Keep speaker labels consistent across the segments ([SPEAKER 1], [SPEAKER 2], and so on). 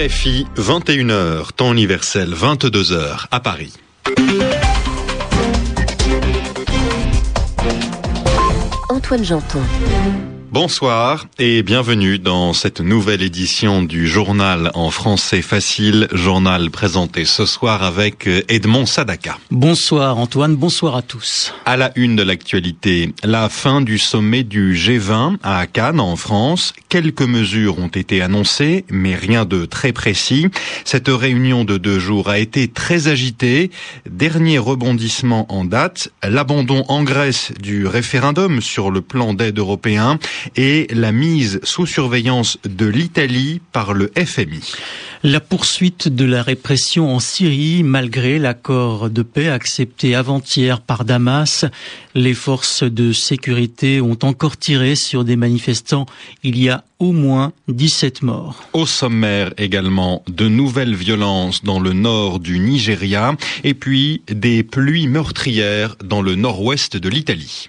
[SPEAKER 1] RFI, 21h, temps universel, 22h, à Paris.
[SPEAKER 2] Antoine Janton.
[SPEAKER 1] Bonsoir et bienvenue dans cette nouvelle édition du journal en français facile, journal présenté ce soir avec Edmond Sadaka.
[SPEAKER 3] Bonsoir Antoine, bonsoir à tous.
[SPEAKER 1] À la une de l'actualité, la fin du sommet du G20 à Cannes en France. Quelques mesures ont été annoncées, mais rien de très précis. Cette réunion de deux jours a été très agitée. Dernier rebondissement en date, l'abandon en Grèce du référendum sur le plan d'aide européen et la mise sous surveillance de l'Italie par le FMI.
[SPEAKER 3] La poursuite de la répression en Syrie, malgré l'accord de paix accepté avant-hier par Damas, les forces de sécurité ont encore tiré sur des manifestants. Il y a au moins 17 morts.
[SPEAKER 1] Au sommaire également, de nouvelles violences dans le nord du Nigeria et puis des pluies meurtrières dans le nord-ouest de l'Italie.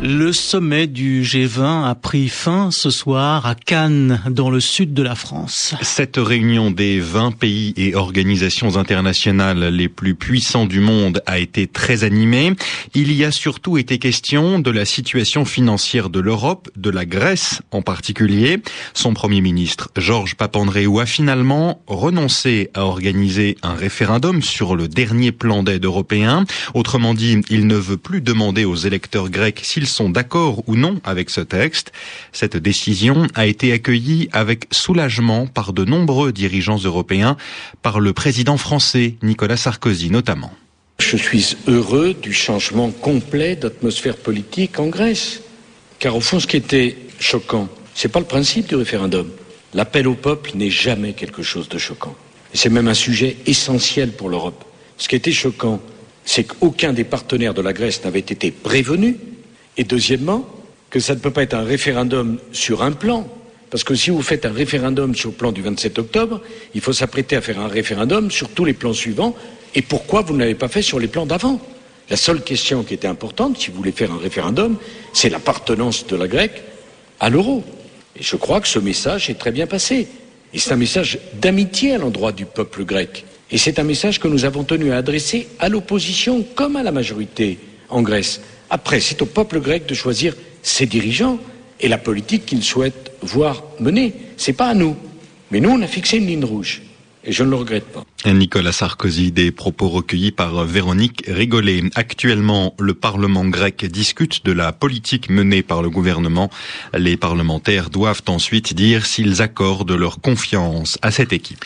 [SPEAKER 3] Le sommet du G20 a pris fin ce soir à Cannes, dans le sud de la France.
[SPEAKER 1] Cette réunion des 20 pays et organisations internationales les plus puissants du monde a été très animée. Il y a surtout été question de la situation financière de l'Europe, de la Grèce en particulier. Son premier ministre, Georges Papandréou, a finalement renoncé à organiser un référendum sur le dernier plan d'aide européen. Autrement dit, il ne veut plus demander aux électeurs grecs s'ils sont d'accord ou non avec ce texte. Cette décision a été accueillie avec soulagement par de nombreux dirigeants européens, par le président français Nicolas Sarkozy notamment.
[SPEAKER 4] Je suis heureux du changement complet d'atmosphère politique en Grèce. Car au fond, ce qui était choquant, c'est pas le principe du référendum. L'appel au peuple n'est jamais quelque chose de choquant. C'est même un sujet essentiel pour l'Europe. Ce qui était choquant, c'est qu'aucun des partenaires de la Grèce n'avait été prévenu et deuxièmement, que ça ne peut pas être un référendum sur un plan. Parce que si vous faites un référendum sur le plan du 27 octobre, il faut s'apprêter à faire un référendum sur tous les plans suivants. Et pourquoi vous ne l'avez pas fait sur les plans d'avant? La seule question qui était importante, si vous voulez faire un référendum, c'est l'appartenance de la Grecque à l'euro. Et je crois que ce message est très bien passé. Et c'est un message d'amitié à l'endroit du peuple grec. Et c'est un message que nous avons tenu à adresser à l'opposition comme à la majorité en Grèce. Après, c'est au peuple grec de choisir ses dirigeants et la politique qu'il souhaite voir mener. C'est pas à nous. Mais nous, on a fixé une ligne rouge. Et je ne le regrette pas.
[SPEAKER 1] Nicolas Sarkozy, des propos recueillis par Véronique Rigolet. Actuellement, le Parlement grec discute de la politique menée par le gouvernement. Les parlementaires doivent ensuite dire s'ils accordent leur confiance à cette équipe.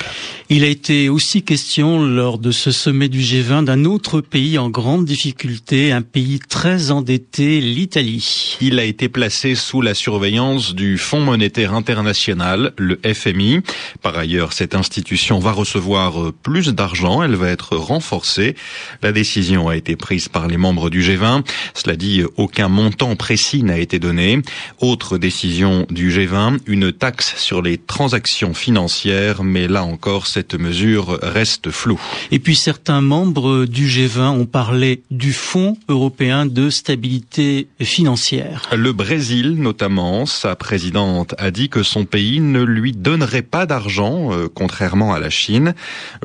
[SPEAKER 3] Il a été aussi question lors de ce sommet du G20 d'un autre pays en grande difficulté, un pays très endetté, l'Italie.
[SPEAKER 1] Il a été placé sous la surveillance du Fonds monétaire international, le FMI. Par ailleurs, cette institution va recevoir plus d'argent, elle va être renforcée. La décision a été prise par les membres du G20. Cela dit, aucun montant précis n'a été donné. Autre décision du G20, une taxe sur les transactions financières, mais là encore, cette mesure reste floue.
[SPEAKER 3] Et puis certains membres du G20 ont parlé du Fonds européen de stabilité financière.
[SPEAKER 1] Le Brésil, notamment, sa présidente a dit que son pays ne lui donnerait pas d'argent, euh, contrairement à la Chine.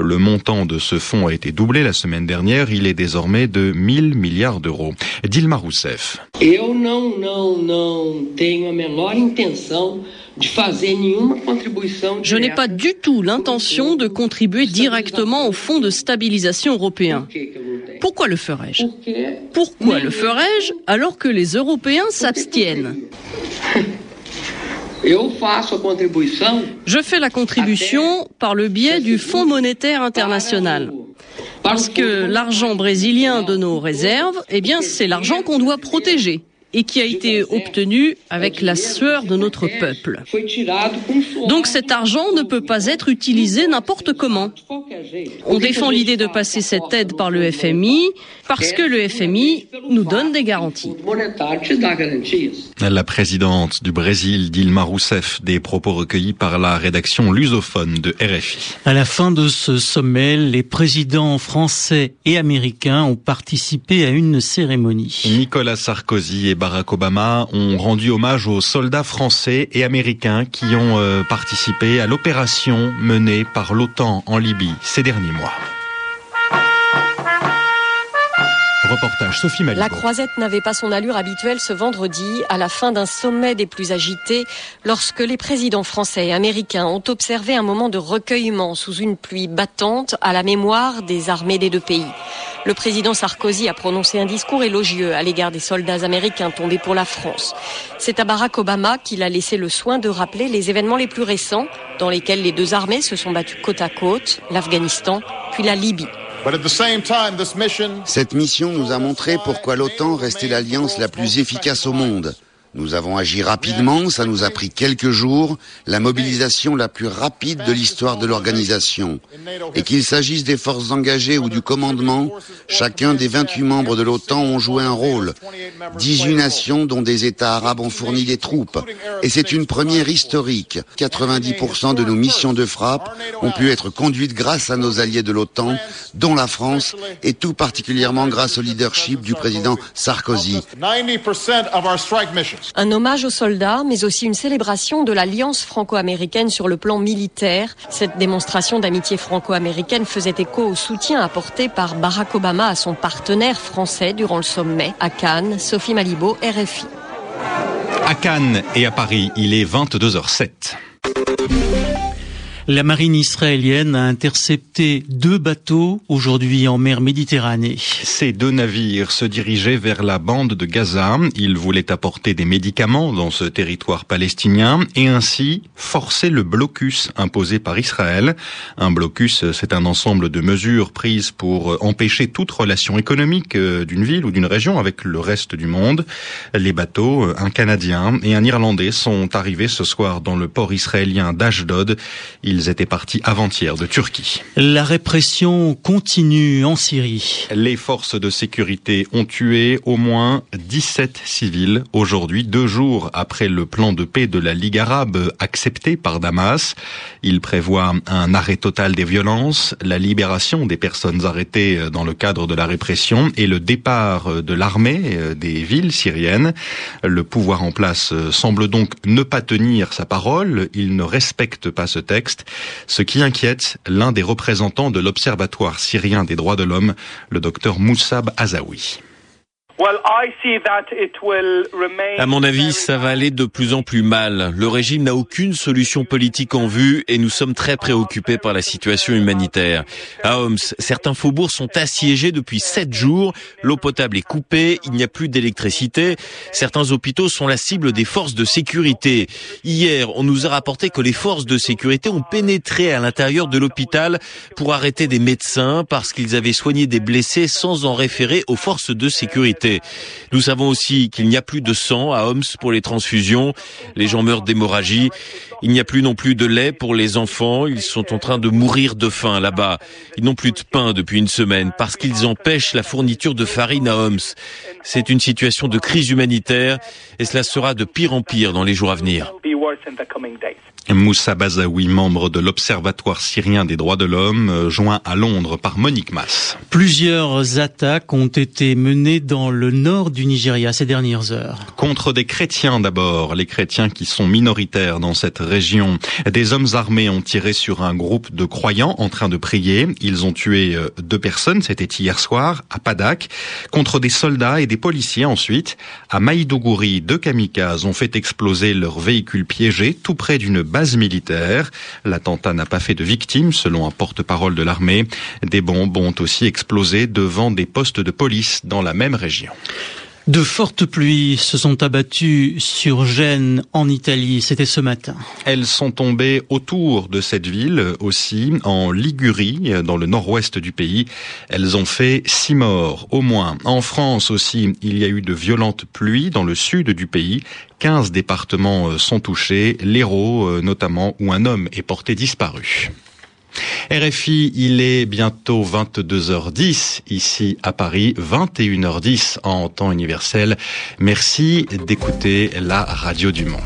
[SPEAKER 1] Le montant de ce fonds a été doublé la semaine dernière. Il est désormais de 1000 milliards d'euros. Dilma Rousseff.
[SPEAKER 5] Je n'ai pas du tout l'intention de contribuer directement au fonds de stabilisation européen. Pourquoi le ferais-je Pourquoi le ferais-je alors que les Européens s'abstiennent? je fais la contribution par le biais du Fonds monétaire international. Parce que l'argent brésilien de nos réserves, eh bien, c'est l'argent qu'on doit protéger et qui a été obtenu avec la sueur de notre peuple. Donc cet argent ne peut pas être utilisé n'importe comment. On défend l'idée de passer cette aide par le FMI parce que le FMI nous donne des garanties.
[SPEAKER 1] La présidente du Brésil, Dilma Rousseff, des propos recueillis par la rédaction lusophone de RFI.
[SPEAKER 3] À la fin de ce sommet, les présidents français et américains ont participé à une cérémonie.
[SPEAKER 1] Nicolas Sarkozy et Barack Obama ont rendu hommage aux soldats français et américains qui ont euh, participé à l'opération menée par l'OTAN en Libye ces derniers mois. Reportage Sophie.
[SPEAKER 2] La croisette n'avait pas son allure habituelle ce vendredi, à la fin d'un sommet des plus agités, lorsque les présidents français et américains ont observé un moment de recueillement sous une pluie battante à la mémoire des armées des deux pays. Le président Sarkozy a prononcé un discours élogieux à l'égard des soldats américains tombés pour la France. C'est à Barack Obama qu'il a laissé le soin de rappeler les événements les plus récents dans lesquels les deux armées se sont battues côte à côte, l'Afghanistan puis la Libye.
[SPEAKER 6] Cette mission nous a montré pourquoi l'OTAN restait l'alliance la plus efficace au monde. Nous avons agi rapidement, ça nous a pris quelques jours, la mobilisation la plus rapide de l'histoire de l'organisation. Et qu'il s'agisse des forces engagées ou du commandement, chacun des 28 membres de l'OTAN ont joué un rôle. 18 nations, dont des États arabes, ont fourni des troupes. Et c'est une première historique. 90% de nos missions de frappe ont pu être conduites grâce à nos alliés de l'OTAN, dont la France, et tout particulièrement grâce au leadership du président Sarkozy.
[SPEAKER 2] Un hommage aux soldats, mais aussi une célébration de l'alliance franco-américaine sur le plan militaire. Cette démonstration d'amitié franco-américaine faisait écho au soutien apporté par Barack Obama à son partenaire français durant le sommet à Cannes, Sophie Malibaud, RFI.
[SPEAKER 1] À Cannes et à Paris, il est 22h07.
[SPEAKER 3] La marine israélienne a intercepté deux bateaux aujourd'hui en mer Méditerranée.
[SPEAKER 1] Ces deux navires se dirigeaient vers la bande de Gaza. Ils voulaient apporter des médicaments dans ce territoire palestinien et ainsi forcer le blocus imposé par Israël. Un blocus, c'est un ensemble de mesures prises pour empêcher toute relation économique euh, d'une ville ou d'une région avec le reste du monde. Les bateaux, un Canadien et un Irlandais, sont arrivés ce soir dans le port israélien d'Ashdod. Ils étaient partis avant-hier de Turquie.
[SPEAKER 3] La répression continue en Syrie.
[SPEAKER 1] Les forces de sécurité ont tué au moins 17 civils aujourd'hui, deux jours après le plan de paix de la Ligue arabe accepté par Damas. Il prévoit un arrêt total des violences, la libération des personnes arrêtées dans le cadre de la répression et le départ de l'armée des villes syriennes. Le pouvoir en place semble donc ne pas tenir sa parole. Il ne respecte pas ce texte ce qui inquiète l'un des représentants de l'Observatoire syrien des droits de l'homme, le docteur Moussab Azawi.
[SPEAKER 7] À mon avis, ça va aller de plus en plus mal. Le régime n'a aucune solution politique en vue et nous sommes très préoccupés par la situation humanitaire. À Homs, certains faubourgs sont assiégés depuis sept jours. L'eau potable est coupée, il n'y a plus d'électricité. Certains hôpitaux sont la cible des forces de sécurité. Hier, on nous a rapporté que les forces de sécurité ont pénétré à l'intérieur de l'hôpital pour arrêter des médecins parce qu'ils avaient soigné des blessés sans en référer aux forces de sécurité. Nous savons aussi qu'il n'y a plus de sang à Homs pour les transfusions. Les gens meurent d'hémorragie. Il n'y a plus non plus de lait pour les enfants. Ils sont en train de mourir de faim là-bas. Ils n'ont plus de pain depuis une semaine parce qu'ils empêchent la fourniture de farine à Homs. C'est une situation de crise humanitaire et cela sera de pire en pire dans les jours à venir.
[SPEAKER 1] Moussa Bazaoui, membre de l'Observatoire syrien des droits de l'homme, euh, joint à Londres par Monique Mass.
[SPEAKER 3] Plusieurs attaques ont été menées dans le nord du Nigeria ces dernières heures.
[SPEAKER 1] Contre des chrétiens d'abord, les chrétiens qui sont minoritaires dans cette région. Des hommes armés ont tiré sur un groupe de croyants en train de prier. Ils ont tué euh, deux personnes, c'était hier soir, à Padak, contre des soldats et des policiers ensuite. À Maïdougouri, deux kamikazes ont fait exploser leur véhicule piégé tout près d'une militaire. L'attentat n'a pas fait de victimes, selon un porte-parole de l'armée. Des bombes ont aussi explosé devant des postes de police dans la même région.
[SPEAKER 3] De fortes pluies se sont abattues sur Gênes en Italie. C'était ce matin.
[SPEAKER 1] Elles sont tombées autour de cette ville aussi, en Ligurie, dans le nord-ouest du pays. Elles ont fait six morts au moins. En France aussi, il y a eu de violentes pluies dans le sud du pays. 15 départements sont touchés, l'Hérault notamment, où un homme est porté disparu. RFI, il est bientôt 22h10 ici à Paris, 21h10 en temps universel. Merci d'écouter la radio du monde.